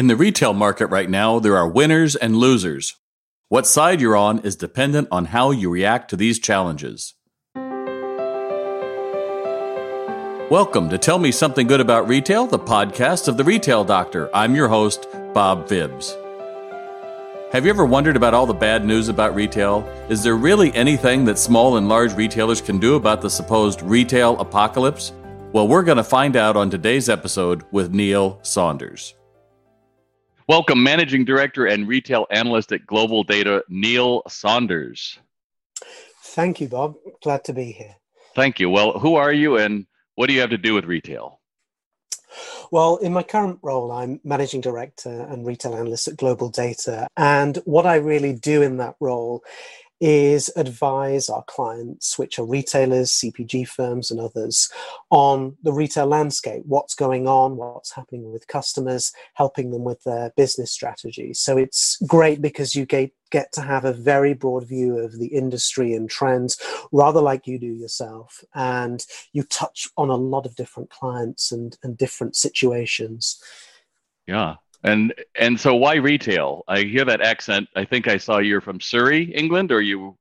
In the retail market right now, there are winners and losers. What side you're on is dependent on how you react to these challenges. Welcome to Tell Me Something Good About Retail, the podcast of the Retail Doctor. I'm your host, Bob Phibbs. Have you ever wondered about all the bad news about retail? Is there really anything that small and large retailers can do about the supposed retail apocalypse? Well, we're going to find out on today's episode with Neil Saunders. Welcome, Managing Director and Retail Analyst at Global Data, Neil Saunders. Thank you, Bob. Glad to be here. Thank you. Well, who are you and what do you have to do with retail? Well, in my current role, I'm managing director and retail analyst at Global Data. And what I really do in that role is advise our clients, which are retailers, CPG firms, and others, on the retail landscape, what's going on, what's happening with customers, helping them with their business strategy. So it's great because you get, get to have a very broad view of the industry and trends, rather like you do yourself. And you touch on a lot of different clients and, and different situations. Yeah, and and so why retail? I hear that accent. I think I saw you're from Surrey, England, or you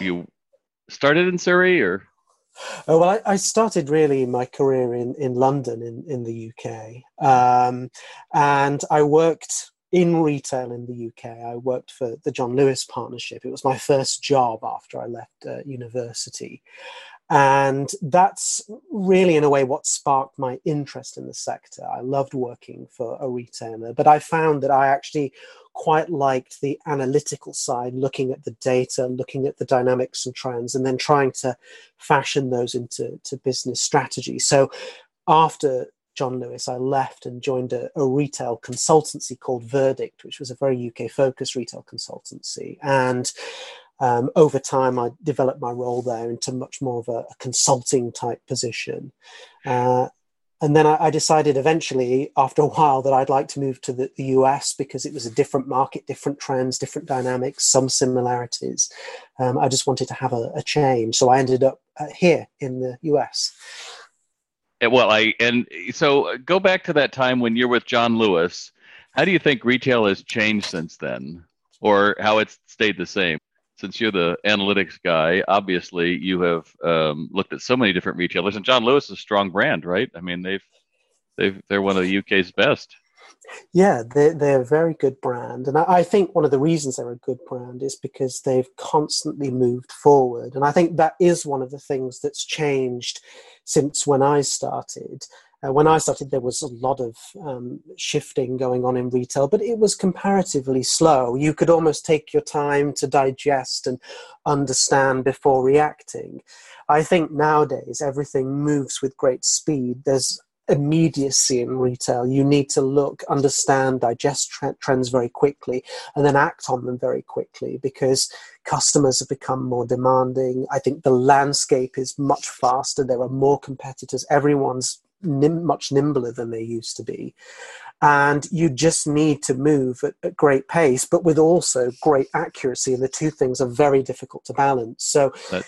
you started in Surrey, or Oh, well, I, I, started really my career in, in London, in, in the UK. Um, and I worked in retail in the UK. I worked for the John Lewis Partnership. It was my first job after I left uh, university. And that's really, in a way, what sparked my interest in the sector. I loved working for a retailer, but I found that I actually quite liked the analytical side, looking at the data, looking at the dynamics and trends, and then trying to fashion those into to business strategy. So after John Lewis, I left and joined a, a, retail consultancy called Verdict, which was a very UK focused retail consultancy. And um, over time, I developed my role there into much more of a, a consulting type position. Uh, and then I, I, decided eventually, after a while, that I'd like to move to the, the, US because it was a different market, different trends, different dynamics, some similarities. Um, I just wanted to have a, a change. So I ended up uh, here in the US. Well, I and so uh, go back to that time when you're with John Lewis. How do you think retail has changed since then, or how it's stayed the same? Since you're the analytics guy, obviously you have um, looked at so many different retailers, and John Lewis is a strong brand, right? I mean, they've they've they're one of the UK's best. Yeah, they're, they're a very good brand. And I, I, think one of the reasons they're a good brand is because they've constantly moved forward. And I think that is one of the things that's changed since when I started. Uh, when I started, there was a lot of um, shifting going on in retail, but it was comparatively slow. You could almost take your time to digest and understand before reacting. I think nowadays everything moves with great speed. There's immediacy in retail. You need to look, understand, digest trends very quickly, and then act on them very quickly because customers have become more demanding. I think the landscape is much faster. There are more competitors. Everyone's nim- much nimbler than they used to be. And you just need to move at, at great pace, but with also great accuracy. And the two things are very difficult to balance. So that,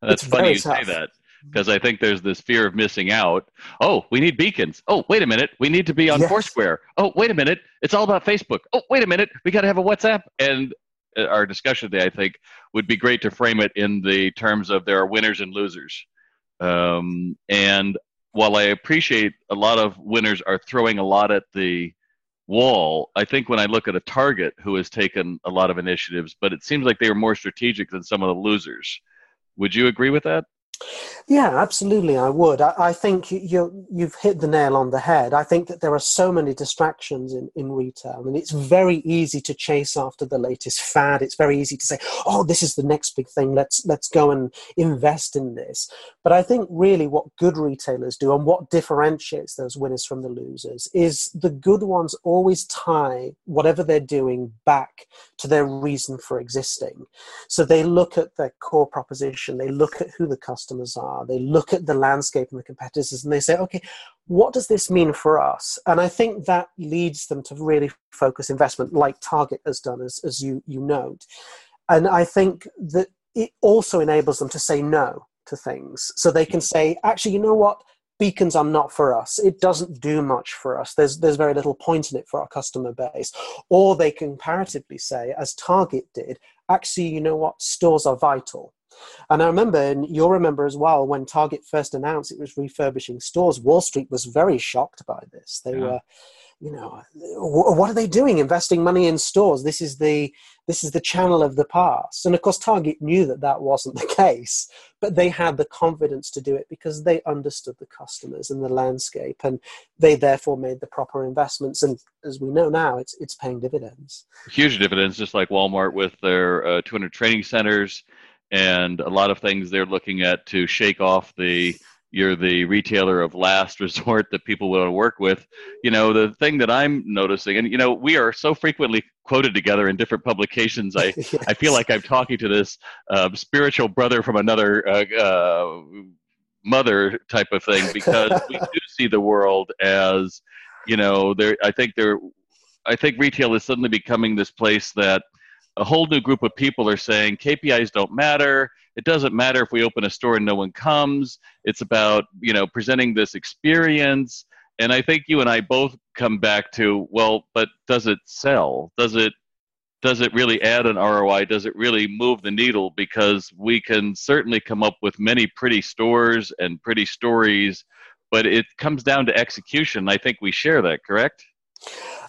that's funny you tough. say that because I think there's this fear of missing out. Oh, we need beacons. Oh, wait a minute, we need to be on yes. Foursquare. Oh, wait a minute, it's all about Facebook. Oh, wait a minute, we got to have a WhatsApp. And uh, our discussion today, I think, would be great to frame it in the terms of there are winners and losers. Um, and while I appreciate a lot of winners are throwing a lot at the wall, I think when I look at a Target who has taken a lot of initiatives, but it seems like they were more strategic than some of the losers. Would you agree with that? Yeah, absolutely, I would. I, I think you, you've hit the nail on the head. I think that there are so many distractions in, in retail, and it's very easy to chase after the latest fad. It's very easy to say, "Oh, this is the next big thing. Let's let's go and invest in this." But I think really what good retailers do, and what differentiates those winners from the losers, is the good ones always tie whatever they're doing back to their reason for existing. So they look at their core proposition, they look at who the customer customers are. They look at the landscape and the competitors and they say, okay, what does this mean for us? And I think that leads them to really focus investment, like Target has done, as, as you, you note. And I think that it also enables them to say no to things. So they can say, actually, you know what? beacons are not for us. It doesn't do much for us. There's there's very little point in it for our customer base. Or they comparatively say, as Target did, actually, you know what, stores are vital. And I remember, and you'll remember as well, when Target first announced it was refurbishing stores, Wall Street was very shocked by this. They yeah. were you know what are they doing? Investing money in stores. This is the this is the channel of the past. And of course target knew that that wasn't the case but they had the confidence to do it because they understood the customers and the landscape and they therefore made the proper investments. And as we know now it's it's paying dividends. Huge dividends just like walmart with their uh, 200 training centers and a lot of things they're looking at to shake off the you're the retailer of last resort that people want to work with. You know, the thing that I'm noticing, and you know, we are so frequently quoted together in different publications. I yes. I feel like I'm talking to this uh, spiritual brother from another uh, uh, mother type of thing because we do see the world as, you know, there. I think there. I think retail is suddenly becoming this place that a whole new group of people are saying KPIs don't matter. It doesn't matter if we open a store and no one comes. It's about you know presenting this experience. And I think you and I both come back to well, but does it sell? Does it does it really add an ROI? Does it really move the needle? Because we can certainly come up with many pretty stores and pretty stories, but it comes down to execution. I think we share that, correct?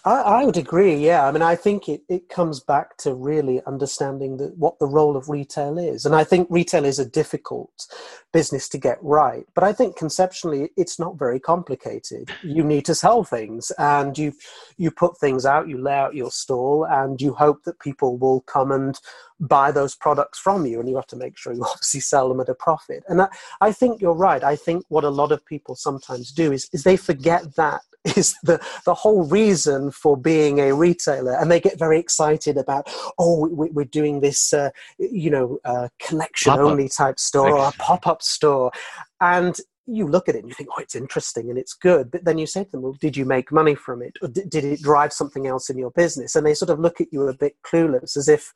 I, I, would agree. Yeah, I mean, I think it, it comes back to really understanding what the role of retail is, and I think retail is a difficult business to get right. But I think conceptually, it's not very complicated. You need to sell things, and you you put things out, you lay out your stall, and you hope that people will come and buy those products from you, and you have to make sure you obviously sell them at a profit. And I, I think you're right. I think what a lot of people sometimes do is is they forget that is the, the whole reason for being a retailer. And they get very excited about, oh, we, are doing this, uh, you know, uh, collection only type store or a pop up store. And you look at it and you think, oh, it's interesting and it's good. But then you say to them, well, did you make money from it? Or did it drive something else in your business? And they sort of look at you a bit clueless as if,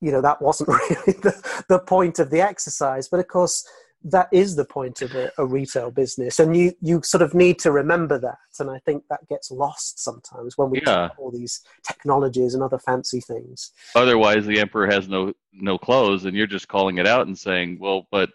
you know, that wasn't really the, the point of the exercise. But of course, that is the point of a, a, retail business and you you sort of need to remember that and i think that gets lost sometimes when we yeah. all these technologies and other fancy things. Otherwise the emperor has no no clothes and you're just calling it out and saying well but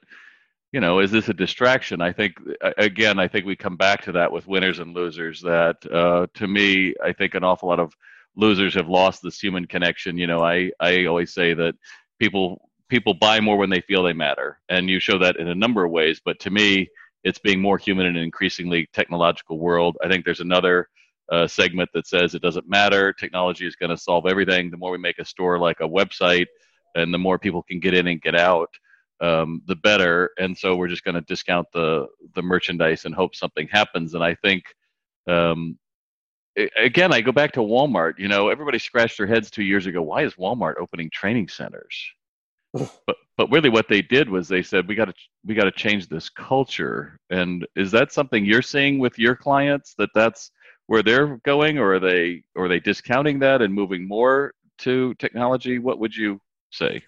you know is this a distraction? I think again i think we come back to that with winners and losers that uh, to me i think an awful lot of losers have lost this human connection. You know i i always say that people people buy more when they feel they matter, and you show that in a number of ways. But to me, it's being more human in an increasingly technological world. I think there's another uh, segment that says it doesn't matter. Technology is going to solve everything. The more we make a store like a website, and the more people can get in and get out, um, the better. And so we're just going to discount the the merchandise and hope something happens. And I think. Um, again, I go back to Walmart. You know, everybody scratched their heads two years ago. Why is Walmart opening training centers? But but really what they did was they said we got to we got to change this culture. And is that something you're seeing with your clients that that's where they're going or are they or are they discounting that and moving more to technology? What would you say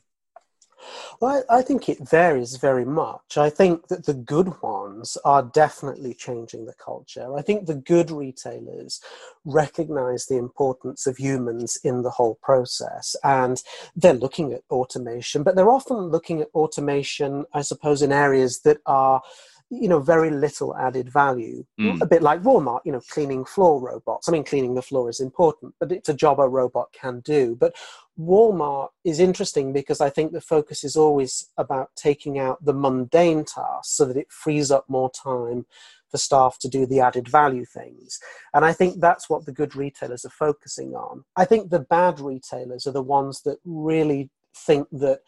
well, I, I, think it varies very much. I think that the good ones are definitely changing the culture. I think the good retailers recognize the importance of humans in the whole process and they're looking at automation, but they're often looking at automation, I suppose, in areas that are you know very little added value. Mm. a bit like walmart you know cleaning floor robots. I mean cleaning the floor is important but it's a job a robot can do. But walmart is interesting because i think the focus is always about taking out the mundane tasks so that it frees up more time for staff to do the added value things. And i think that's what the good retailers are focusing on. I think the bad retailers are the ones that really think that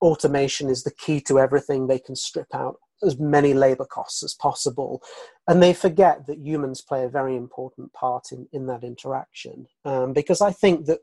automation is the key to everything. They can strip out as many labor costs as possible. And they forget that humans play a very important part in, in that interaction. Um, because i think that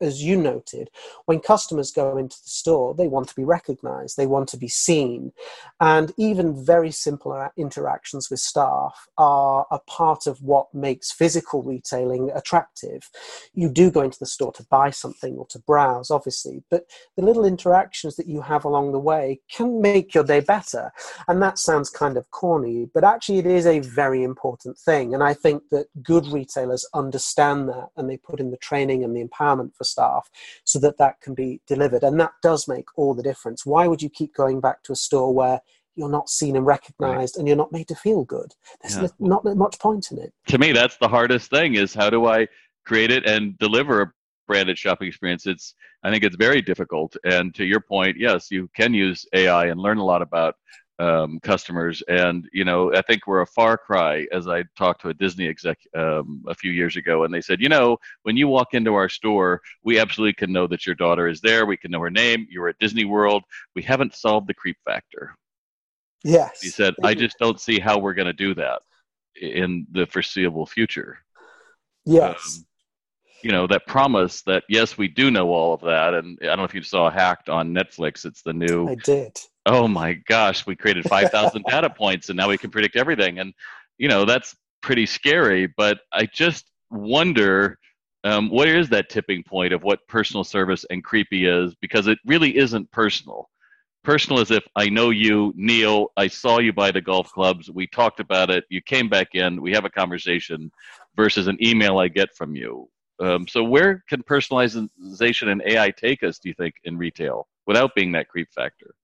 as you noted, when customers go into the store, they want to be recognized, they want to be seen. And even very simple interactions with staff are a part of what makes physical retailing attractive. You do go into the store to buy something or to browse, obviously, but the little interactions that you have along the way can make your day better. And that sounds kind of corny, but actually, it is a very important thing. And I think that good retailers understand that and they put in the training and the empowerment for staff so that that can be delivered. And that does make all the difference. Why would you keep going back to a store where you're not seen and recognized right. and you're not made to feel good? There's yeah. not much point in it. To me, that's the hardest thing is how do I create it and deliver a branded shopping experience? It's, I think it's very difficult. And to your point, yes, you can use AI and learn a lot about um, customers. And you know, I think we're a far cry. As I talked to a Disney exec um, a few years ago, and they said, you know, when you walk into our store, we absolutely can know that your daughter is there. We can know her name. You're at Disney World. We haven't solved the creep factor. Yes. He said, I just don't see how we're going to do that in the foreseeable future. Yes. Um, you know that promise that yes we do know all of that and i don't know if you saw hacked on netflix it's the new i did oh my gosh, we created 5,000 data points and now we can predict everything. And, you know, that's pretty scary. But I just wonder um, where is that tipping point of what personal service and creepy is because it really isn't personal. Personal is if I know you, Neil, I saw you by the golf clubs, we talked about it, you came back in, we have a conversation, versus an email I get from you. Um, so, where can personalization and AI take us, do you think, in retail without being that creep factor?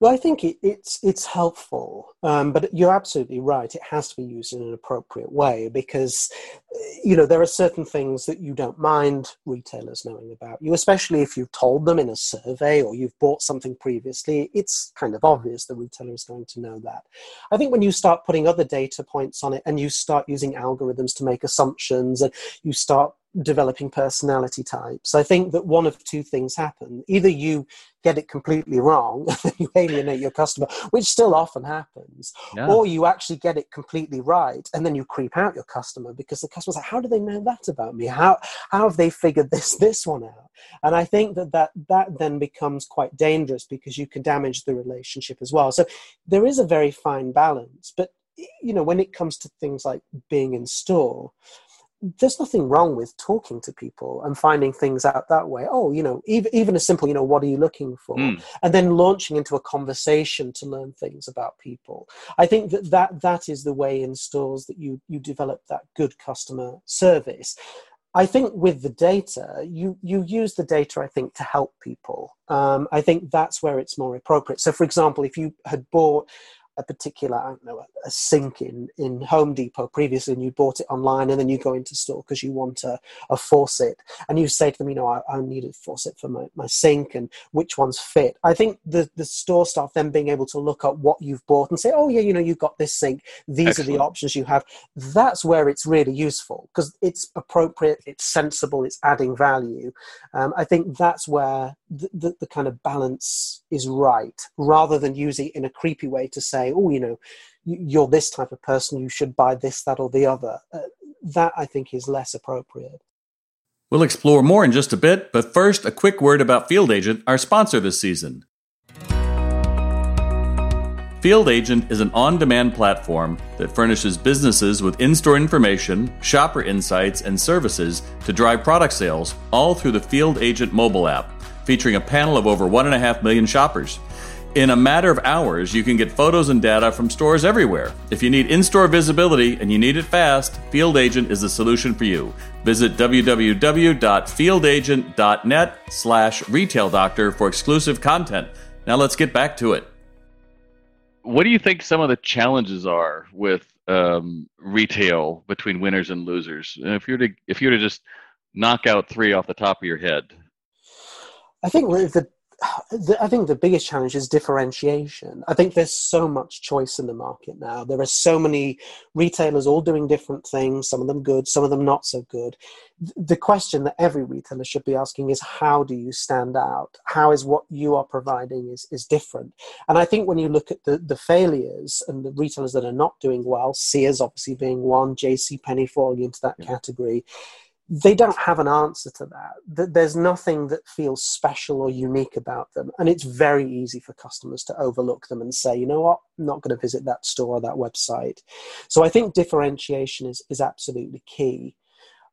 Well, I think it, it's it's helpful, um, but you're absolutely right. It has to be used in an appropriate way because, you know, there are certain things that you don't mind retailers knowing about you, especially if you've told them in a survey or you've bought something previously. It's kind of obvious the retailer is going to know that. I think when you start putting other data points on it and you start using algorithms to make assumptions and you start developing personality types. I think that one of two things happen. Either you get it completely wrong, you alienate your customer, which still often happens, yeah. or you actually get it completely right and then you creep out your customer because the customer's like, how do they know that about me? How, how have they figured this, this one out? And I think that, that that then becomes quite dangerous because you can damage the relationship as well. So there is a very fine balance, but you know, when it comes to things like being in store, there's nothing wrong with talking to people and finding things out that way. Oh, you know, even, even a simple, you know, what are you looking for? Mm. And then launching into a conversation to learn things about people. I think that, that that is the way in stores that you, you develop that good customer service. I think with the data, you, you use the data, I think, to help people. Um, I think that's where it's more appropriate. So, for example, if you had bought a particular, I don't know, a sink in, in Home Depot previously and you bought it online and then you go into store because you want a, a faucet and you say to them, you know, I, I need a faucet for my, my sink and which ones fit. I think the, the store staff then being able to look at what you've bought and say, oh, yeah, you know, you've got this sink. These Excellent. are the options you have. That's where it's really useful because it's appropriate, it's sensible, it's adding value. Um, I think that's where the, the, the kind of balance is right rather than using it in a creepy way to say, oh, you know, you're this type of person, you should buy this, that, or the other. Uh, that I think is less appropriate. We'll explore more in just a bit, but first, a quick word about Field Agent, our sponsor this season. Field Agent is an on demand platform that furnishes businesses with in store information, shopper insights, and services to drive product sales, all through the Field Agent mobile app, featuring a panel of over 1.5 million shoppers. In a matter of hours, you can get photos and data from stores everywhere. If you need in store visibility and you need it fast, Field Agent is the solution for you. Visit www.fieldagent.net slash retail doctor for exclusive content. Now let's get back to it. What do you think some of the challenges are with um, retail between winners and losers? If you were to if you were to just knock out three off the top of your head, I think the I think the biggest challenge is differentiation. I think there's so much choice in the market now. There are so many retailers all doing different things, some of them good, some of them not so good. The question that every retailer should be asking is how do you stand out? How is what you are providing is, is different? And I think when you look at the, the failures and the retailers that are not doing well, Sears obviously being one, JC Penney falling into that category, they don't have an answer to that. There's nothing that feels special or unique about them. And it's very easy for customers to overlook them and say, you know what, I'm not going to visit that store or that website. So I think differentiation is, is absolutely key.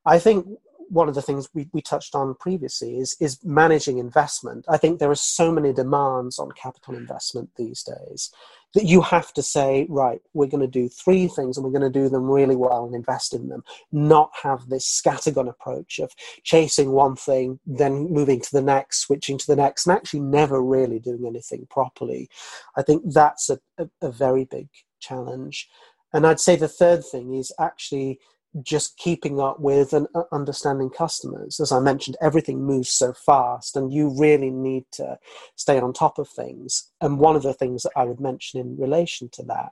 I think one of the things we, we touched on previously is is managing investment. I think there are so many demands on capital investment these days that you have to say, right, we're going to do three things and we're going to do them really well and invest in them, not have this scattergun approach of chasing one thing, then moving to the next, switching to the next, and actually never really doing anything properly. I think that's a, a, a very big challenge. And I'd say the third thing is actually just keeping up with and uh, understanding customers. As I mentioned, everything moves so fast, and you really need to stay on top of things. And one of the things that I would mention in relation to that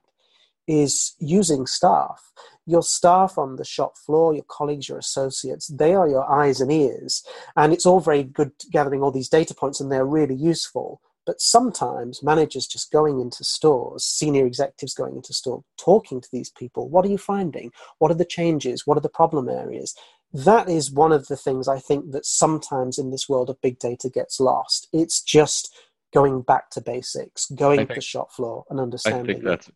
is using staff. Your staff on the shop floor, your colleagues, your associates, they are your eyes and ears. And it's all very good gathering all these data points, and they're really useful. But sometimes managers just going into stores, senior executives going into store, talking to these people, what are you finding? What are the changes? What are the problem areas? That is one of the things I think that sometimes in this world of big data gets lost. It's just going back to basics, going think, to the shop floor and understanding. I think that's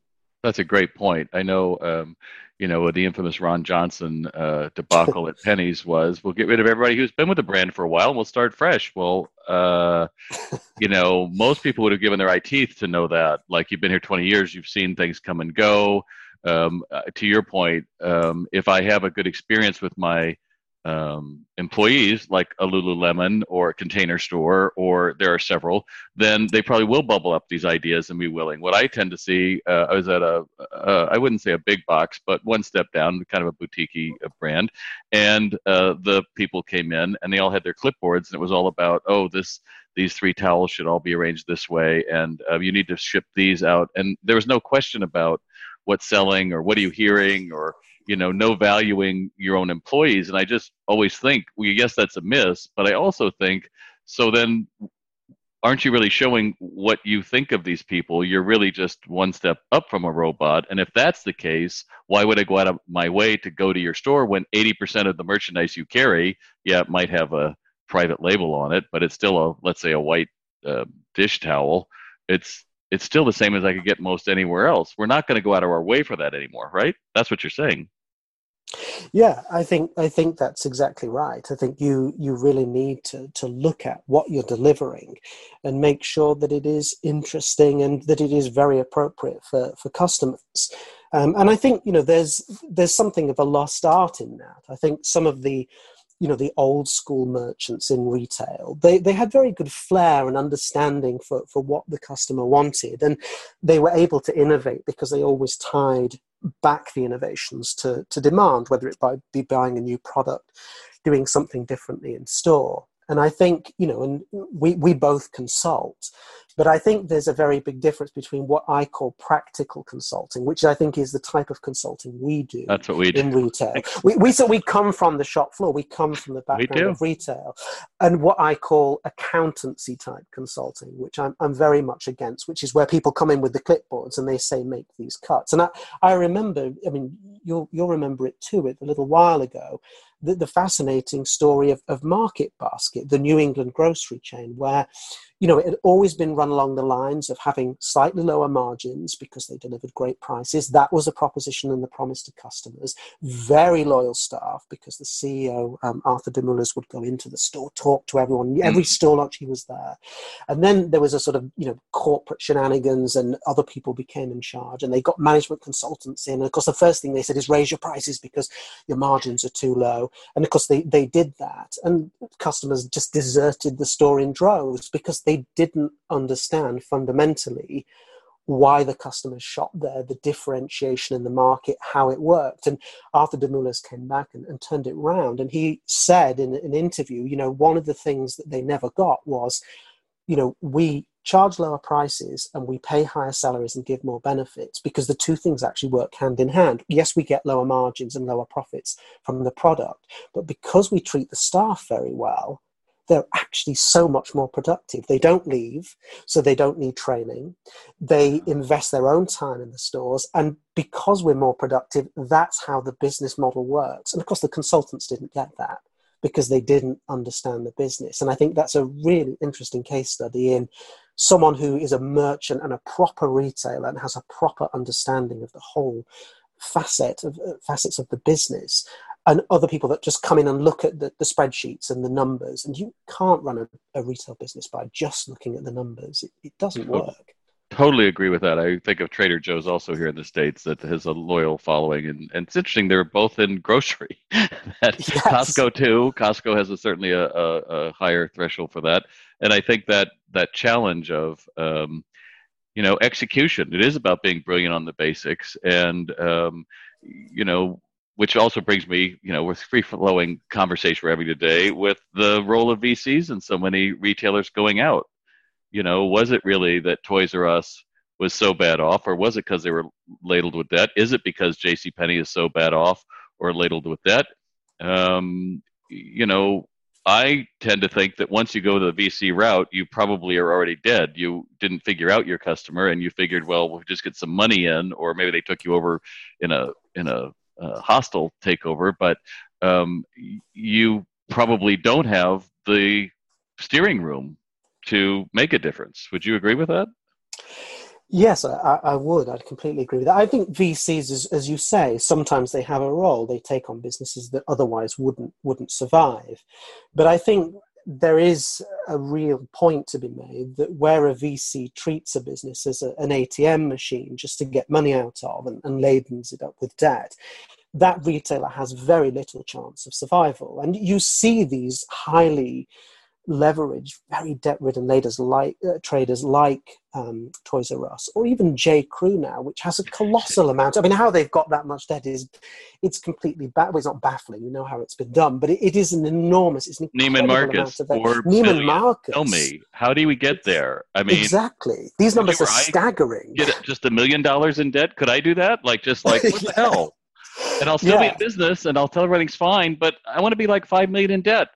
that's a great point. I know, um, you know, the infamous Ron Johnson uh, debacle at Penneys was, we'll get rid of everybody who's been with the brand for a while, and we'll start fresh. Well, uh, you know, most people would have given their eye teeth to know that. Like, you've been here 20 years, you've seen things come and go. Um, uh, to your point, um, if I have a good experience with my um, employees like a Lululemon or a container store, or there are several, then they probably will bubble up these ideas and be willing. What I tend to see, uh, I was at a, uh, I wouldn't say a big box, but one step down, kind of a boutique uh, brand, and uh, the people came in and they all had their clipboards, and it was all about, oh, this these three towels should all be arranged this way, and uh, you need to ship these out, and there was no question about what's selling or what are you hearing or you know no valuing your own employees. And i just always think well yes that's a miss but i also think so then aren't you really showing what you think of these people? You're really just one step up from a robot. And if that's the case why would i go out of my way to go to your store when 80% of the merchandise you carry yeah it might have a private label on it but it's still a let's say a white uh, dish towel. It's it's still the same as I could get most anywhere else. We're not going to go out of our way for that anymore, right? That's what you're saying. Yeah, I think I think that's exactly right. I think you you really need to to look at what you're delivering and make sure that it is interesting and that it is very appropriate for for customers. Um, and I think you know there's there's something of a lost art in that. I think some of the you know the old school merchants in retail they they had very good flair and understanding for for what the customer wanted. And they were able to innovate because they always tied back the innovations to to demand whether it by be buying a new product doing something differently in store and I think, you know, and we, we both consult, but I think there's a very big difference between what I call practical consulting, which I think is the type of consulting we do. That's what we do in retail. We, we so we come from the shop floor, we come from the background of retail, and what I call accountancy type consulting, which I'm I'm very much against, which is where people come in with the clipboards and they say make these cuts. And I, I remember, I mean, you'll you'll remember it too. It a little while ago the, the fascinating story of, of Market Basket, the New England grocery chain, where you know, it had always been run along the lines of having slightly lower margins because they delivered great prices. That was a proposition and the promise to customers. Very loyal staff because the CEO, um, Arthur Demoulas, would go into the store, talk to everyone. Every mm. store launch he was there. And then there was a sort of, you know, corporate shenanigans and other people became in charge and they got management consultants in. And of course, the first thing they said is raise your prices because your margins are too low. And of course, they, they did that. And customers just deserted the store in droves because they they didn't understand fundamentally why the customers shop there, the differentiation in the market, how it worked. And Arthur Demoulas came back and, and turned it round. And he said in an interview, you know, one of the things that they never got was you know, we charge lower prices and we pay higher salaries and give more benefits because the two things actually work hand in hand. Yes, we get lower margins and lower profits from the product, but because we treat the staff very well, they're actually so much more productive. They don't leave, so they don't need training. They invest their own time in the stores, and because we're more productive, that's how the business model works. And of course, the consultants didn't get that because they didn't understand the business. And I think that's a really interesting case study in someone who is a merchant and a proper retailer and has a proper understanding of the whole facet of uh, facets of the business and other people that just come in and look at the, the spreadsheets and the numbers and you can't run a, a, retail business by just looking at the numbers. It, it doesn't work. totally agree with that. I think of trader joe's also here in the states that has a loyal following and, and it's interesting they're both in grocery. Yes. costco too. Costco has a, certainly a, a, a higher threshold for that. And i think that that challenge of um, you know execution it is about being brilliant on the basics and um, you know which also brings me you know with free flowing conversation we're having today with the role of vcs and so many retailers going out. You know was it really that toys r us was so bad off or was it because they were ladled with debt? Is it because jc penney is so bad off or ladled with debt? Um, you know I tend to think that once you go to the VC route, you probably are already dead. You didn't figure out your customer, and you figured, well, we'll just get some money in, or maybe they took you over in a in a, a hostile takeover. But um, you probably don't have the steering room to make a difference. Would you agree with that? Yes, I, I, would. I'd completely agree with that. I think VCs, as, as, you say, sometimes they have a role. They take on businesses that otherwise wouldn't wouldn't survive. But I think there is a real point to be made that where a VC treats a business as a, an ATM machine just to get money out of and, and ladens it up with debt, that retailer has very little chance of survival. And you see these highly leverage very debt-ridden traders like uh, traders like um, Toys R Us or even J Crew now, which has a colossal amount. I mean, how they've got that much debt is it's completely ba- well, it's not baffling. You know how it's been done, but it, it is an enormous. It's an Neiman Marcus or Neiman Marcus. Tell me, how do we get there? I mean, exactly. These numbers are staggering. Get just a million dollars in debt? Could I do that? Like, just like what the hell? And I'll still yeah. be in business, and I'll tell everything's fine, but I want to be like five million in debt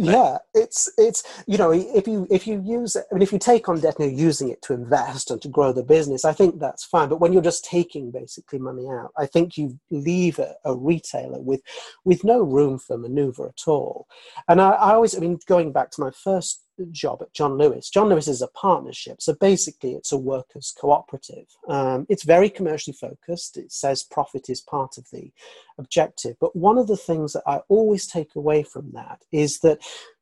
yeah it's it's you know if you if you use i mean if you take on debt and you're using it to invest and to grow the business i think that's fine. But when you're just taking basically money out i think you leave a, a retailer with with no room for maneuver at all. And I, I always i mean going back to my first job at John Lewis. John Lewis is a partnership, so basically it's a workers' cooperative. Um, it's very commercially focused. It says profit is part of the objective. But one of the things that I always take away from that is that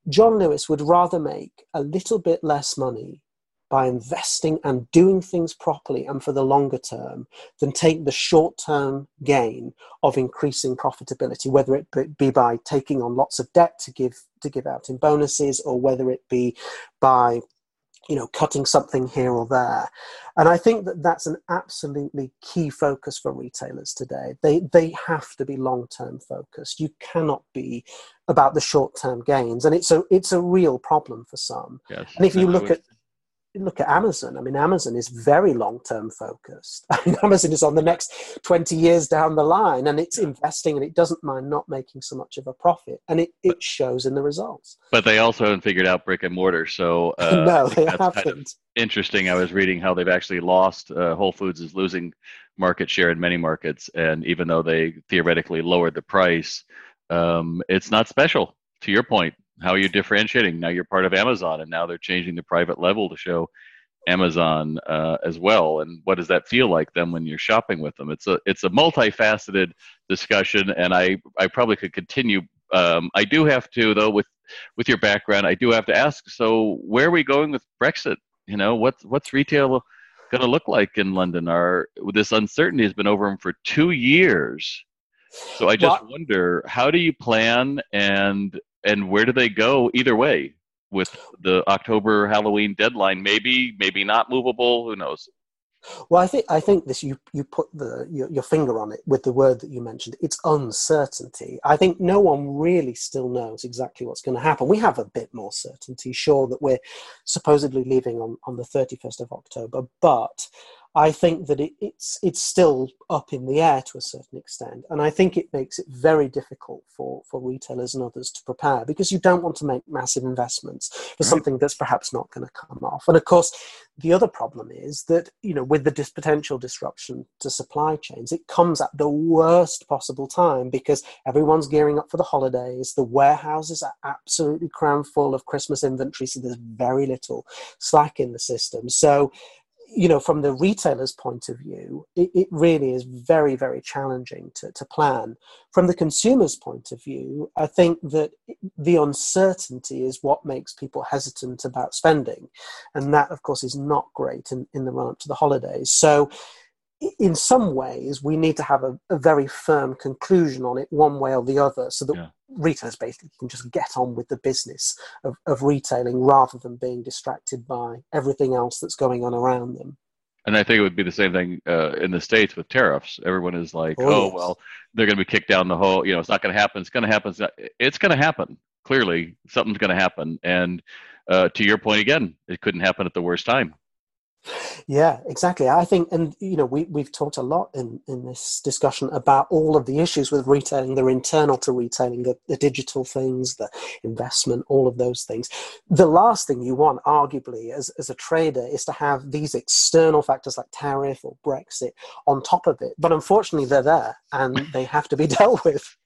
John Lewis would rather make a little bit less money by investing and doing things properly and for the longer term than take the short term gain of increasing profitability, whether it be by taking on lots of debt to give to give out in bonuses or whether it be by you know cutting something here or there. And i think that that's an absolutely key focus for retailers today. They they have to be long term focused. You cannot be about the short term gains. And it's a it's a real problem for some. Yes, and if you look at look at Amazon. I mean, Amazon is very long term focused. I mean, Amazon is on the next 20 years down the line and it's investing and it doesn't mind not making so much of a profit. And it, it shows in the results. But they also haven't figured out brick and mortar. So, uh, no, they haven't. Kind of interesting. I was reading how they've actually lost, uh, Whole Foods is losing market share in many markets. And even though they theoretically lowered the price, um, it's not special to your point how are you differentiating? Now you're part of Amazon, and now they're changing the private level to show Amazon uh, as well. And what does that feel like then when you're shopping with them? It's a it's a multifaceted discussion, and I I probably could continue. Um, I do have to though with with your background, I do have to ask. So where are we going with Brexit? You know, what's what's retail going to look like in London? Are this uncertainty has been over them for two years. So I just well, wonder, how do you plan and and where do they go either way with the October Halloween deadline? Maybe, maybe not movable. Who knows? Well, I think I think this you you put the your, your, finger on it with the word that you mentioned. It's uncertainty. I think no one really still knows exactly what's going to happen. We have a bit more certainty, sure, that we're supposedly leaving on on the thirty first of October, but I think that it, it's it's still up in the air to a certain extent, and I think it makes it very difficult for for retailers and others to prepare because you don't want to make massive investments for right. something that's perhaps not going to come off. And of course, the other problem is that you know with the dis- potential disruption to supply chains, it comes at the worst possible time because everyone's gearing up for the holidays. The warehouses are absolutely crammed full of Christmas inventory, so there's very little slack in the system. So you know, from the retailer's point of view, it, it, really is very, very challenging to, to plan. From the consumer's point of view, I think that the uncertainty is what makes people hesitant about spending. And that, of course, is not great in, in the run up to the holidays. So, in some ways, we need to have a, a, very firm conclusion on it, one way or the other, so that yeah. retailers basically can just get on with the business of, of retailing rather than being distracted by everything else that's going on around them. And I think it would be the same thing uh, in the states with tariffs. Everyone is like, "Oh, oh yes. well, they're going to be kicked down the hole. You know, it's not going to happen. It's going to happen. It's going to happen. Clearly, something's going to happen." And uh, to your point again, it couldn't happen at the worst time. Yeah, exactly. I think, and you know, we we've talked a lot in in this discussion about all of the issues with retailing. They're internal to retailing, the, the digital things, the investment, all of those things. The last thing you want, arguably, as as a trader, is to have these external factors like tariff or Brexit on top of it. But unfortunately, they're there and they have to be dealt with.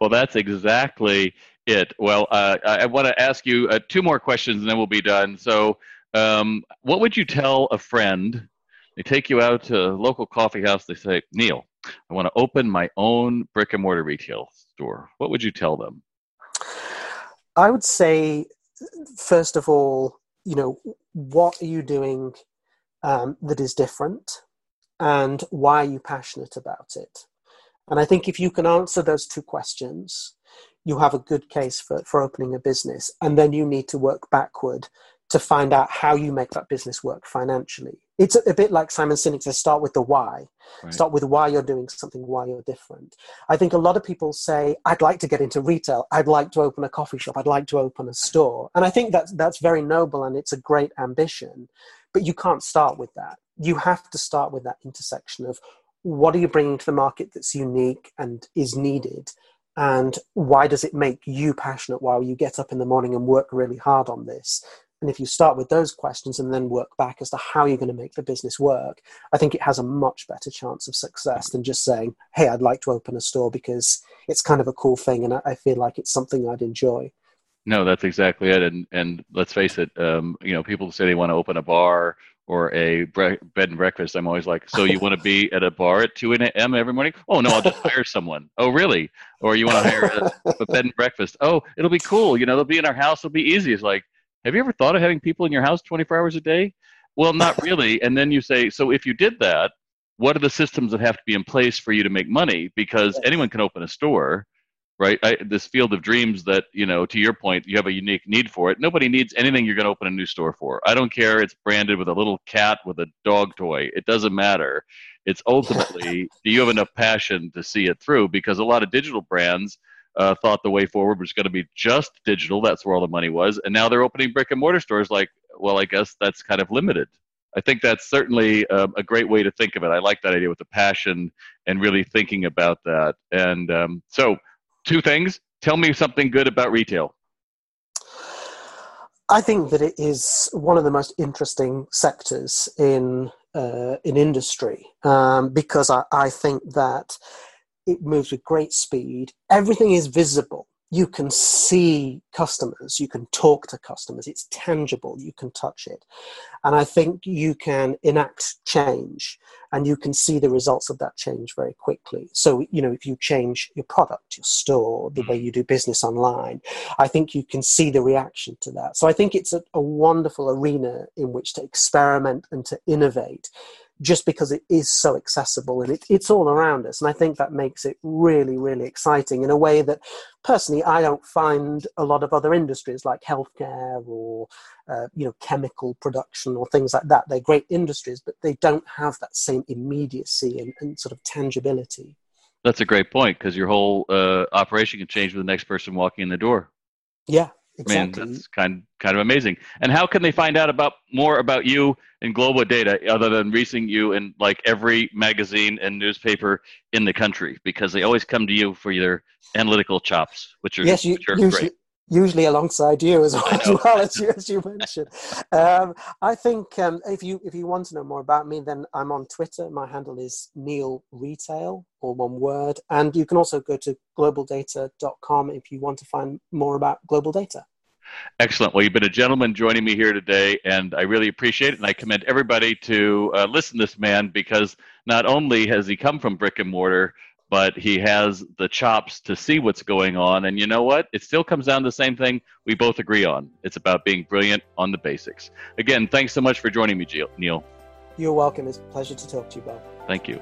well, that's exactly it. Well, uh, I want to ask you uh, two more questions and then we'll be done. So. Um, what would you tell a friend? They take you out to a local coffee house. They say, Neil, I want to open my own brick and mortar retail store. What would you tell them? I would say, first of all, you know, what are you doing um, that is different and why are you passionate about it? And I think if you can answer those two questions, you have a good case for, for opening a business. And then you need to work backward to find out how you make that business work financially. It's a, a bit like Simon Sinek says, start with the why. Right. Start with why you're doing something, why you're different. I think a lot of people say, I'd like to get into retail. I'd like to open a coffee shop. I'd like to open a store. And I think that's, that's very noble and it's a great ambition. But you can't start with that. You have to start with that intersection of what are you bringing to the market that's unique and is needed and why does it make you passionate while you get up in the morning and work really hard on this and if you start with those questions and then work back as to how you're going to make the business work, I think it has a much better chance of success than just saying, hey, I'd like to open a store because it's kind of a cool thing and I feel like it's something I'd enjoy. No, that's exactly it. And and let's face it, um, you know, people say they want to open a bar or a bre- bed and breakfast. I'm always like, so you want to be at a bar at 2 a.m. every morning? Oh no, I'll just hire someone. Oh really? Or you want to hire a, a bed and breakfast? Oh, it'll be cool. You know, they'll be in our house. It'll be easy. It's like, have you ever thought of having people in your house 24 hours a day? Well, not really. and then you say, so if you did that, what are the systems that have to be in place for you to make money? Because anyone can open a store, right? I, this field of dreams that, you know, to your point, you have a unique need for it. Nobody needs anything you're going to open a new store for. I don't care. It's branded with a little cat with a dog toy. It doesn't matter. It's ultimately, do you have enough passion to see it through? Because a lot of digital brands, uh, thought the way forward was going to be just digital. That's where all the money was. And now they're opening brick and mortar stores. Like, well, I guess that's kind of limited. I think that's certainly um, a great way to think of it. I like that idea with the passion and really thinking about that. And um, so, two things. Tell me something good about retail. I think that it is one of the most interesting sectors in uh, in industry um, because I, I think that it moves with great speed. Everything is visible. You can see customers, you can talk to customers, it's tangible, you can touch it. And I think you can enact change and you can see the results of that change very quickly. So, you know, if you change your product, your store, the way you do business online, I think you can see the reaction to that. So I think it's a, a wonderful arena in which to experiment and to innovate just because it is so accessible and it, it's all around us. And I think that makes it really, really exciting in a way that personally I don't find a lot of other industries like healthcare or uh, you know chemical production or things like that. They're great industries, but they don't have that same immediacy and, and sort of tangibility. That's a great point because your whole uh, operation can change with the next person walking in the door. Yeah, Exactly. I mean, that's kind kind of amazing. And how can they find out about more about you and global data other than reaching you in like every magazine and newspaper in the country? Because they always come to you for your analytical chops, which are, yes, you, which are great usually alongside you as well, as, well as, you, as you mentioned. Um, I think um, if you if you want to know more about me, then I'm on Twitter. My handle is Neil Retail, or one word, and you can also go to globaldata.com if you want to find more about global data. Excellent. Well, you've been a gentleman joining me here today, and I really appreciate it. And I commend everybody to uh, listen to this man because not only has he come from brick and mortar, but he has the chops to see what's going on. And you know what? It still comes down to the same thing we both agree on. It's about being brilliant on the basics. Again, thanks so much for joining me, Neil. You're welcome. It's a pleasure to talk to you, Bob. Thank you.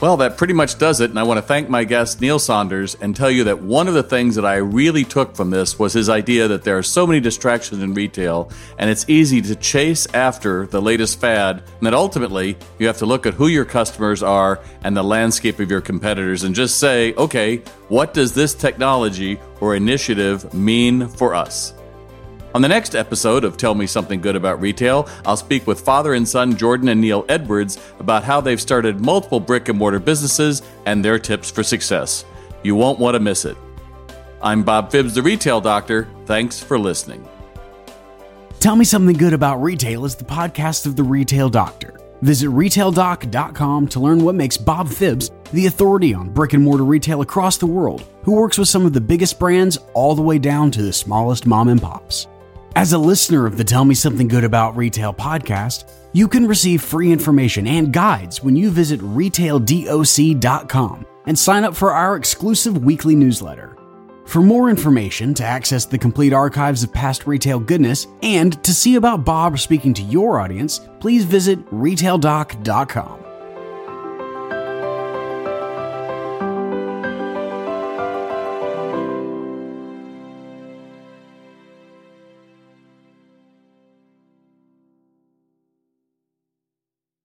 Well, that pretty much does it, and I want to thank my guest, Neil Saunders, and tell you that one of the things that I really took from this was his idea that there are so many distractions in retail, and it's easy to chase after the latest fad, and that ultimately you have to look at who your customers are and the landscape of your competitors and just say, okay, what does this technology or initiative mean for us? On the next episode of Tell Me Something Good About Retail, I'll speak with father and son Jordan and Neil Edwards about how they've started multiple brick and mortar businesses and their tips for success. You won't want to miss it. I'm Bob Phibbs, the Retail Doctor. Thanks for listening. Tell Me Something Good About Retail is the podcast of the Retail Doctor. Visit retaildoc.com to learn what makes Bob Phibbs the authority on brick and mortar retail across the world, who works with some of the biggest brands all the way down to the smallest mom and pops. As a listener of the Tell Me Something Good About Retail podcast, you can receive free information and guides when you visit retaildoc.com and sign up for our exclusive weekly newsletter. For more information, to access the complete archives of past retail goodness, and to see about Bob speaking to your audience, please visit retaildoc.com.